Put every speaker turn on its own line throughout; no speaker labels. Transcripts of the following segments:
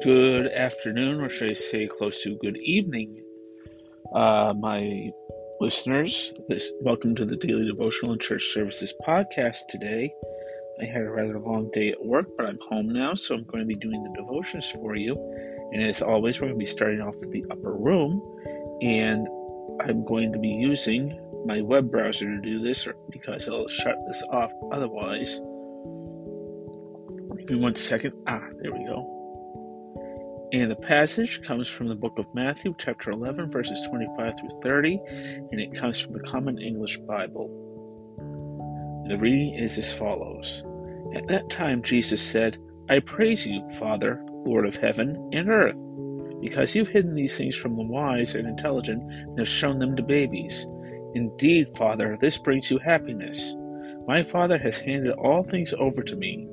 Good afternoon, or should I say close to good evening, uh, my listeners. This, welcome to the Daily Devotional and Church Services podcast today. I had a rather long day at work, but I'm home now, so I'm going to be doing the devotions for you. And as always, we're going to be starting off with the upper room, and I'm going to be using my web browser to do this because it'll shut this off otherwise. Give me one second. Ah, there we go. And the passage comes from the book of Matthew, chapter 11, verses 25 through 30, and it comes from the Common English Bible. The reading is as follows At that time, Jesus said, I praise you, Father, Lord of heaven and earth, because you've hidden these things from the wise and intelligent and have shown them to babies. Indeed, Father, this brings you happiness. My Father has handed all things over to me.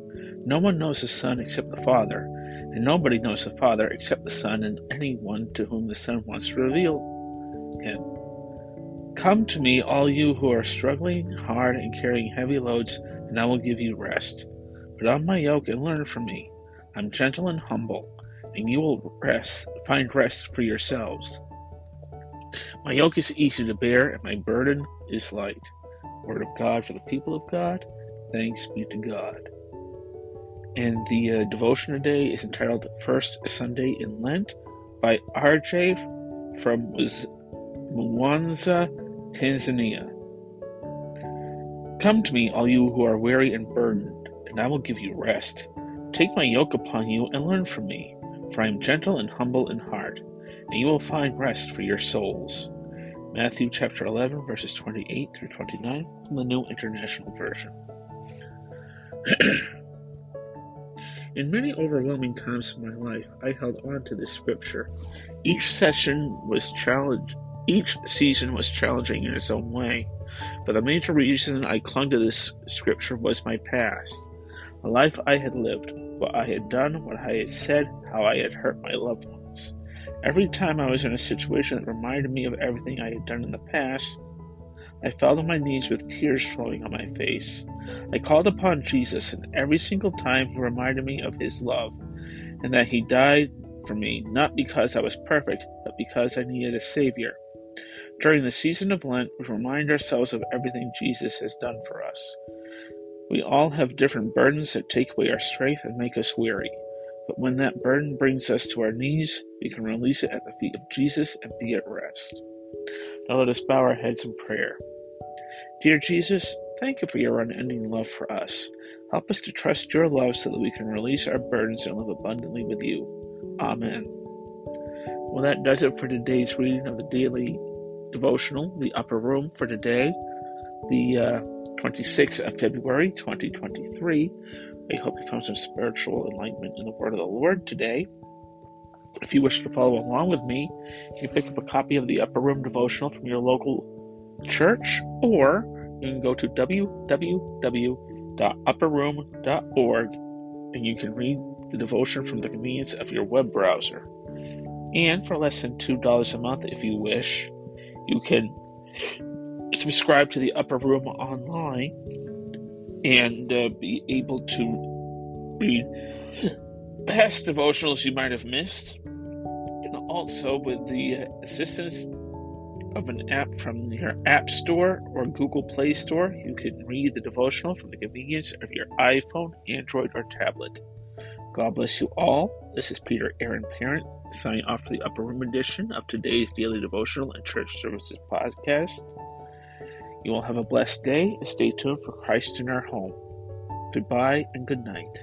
No one knows the Son except the Father and nobody knows the Father except the Son and anyone to whom the Son wants to reveal him. Come to me, all you who are struggling hard and carrying heavy loads, and I will give you rest. Put on my yoke and learn from me. I'm gentle and humble, and you will rest, find rest for yourselves. My yoke is easy to bear, and my burden is light. Word of God for the people of God. Thanks be to God. And the uh, devotion today is entitled First Sunday in Lent by RJ from Mwanza, Tanzania. Come to me, all you who are weary and burdened, and I will give you rest. Take my yoke upon you and learn from me, for I am gentle and humble in heart, and you will find rest for your souls. Matthew chapter 11, verses 28 through 29 from the New International Version. In many overwhelming times of my life, I held on to this scripture. Each session was challenge. Each season was challenging in its own way, but the major reason I clung to this scripture was my past, the life I had lived, what I had done, what I had said, how I had hurt my loved ones. Every time I was in a situation that reminded me of everything I had done in the past, I fell on my knees with tears flowing on my face. I called upon Jesus, and every single time he reminded me of his love, and that he died for me, not because I was perfect, but because I needed a Savior. During the season of Lent, we remind ourselves of everything Jesus has done for us. We all have different burdens that take away our strength and make us weary. But when that burden brings us to our knees, we can release it at the feet of Jesus and be at rest. Now let us bow our heads in prayer. Dear Jesus, thank you for your unending love for us. Help us to trust your love so that we can release our burdens and live abundantly with you. Amen. Well, that does it for today's reading of the daily devotional, The Upper Room, for today, the uh, 26th of February, 2023. I hope you found some spiritual enlightenment in the Word of the Lord today. If you wish to follow along with me, you can pick up a copy of the Upper Room devotional from your local church, or you can go to www.upperroom.org and you can read the devotion from the convenience of your web browser. And for less than $2 a month, if you wish, you can subscribe to the Upper Room online and uh, be able to read past devotionals you might have missed. And also, with the assistance of an app from your App Store or Google Play Store, you can read the devotional from the convenience of your iPhone, Android, or tablet. God bless you all. This is Peter Aaron Parent signing off for the Upper Room edition of today's daily devotional and church services podcast. You will have a blessed day and stay tuned for Christ in our home. Goodbye and good night.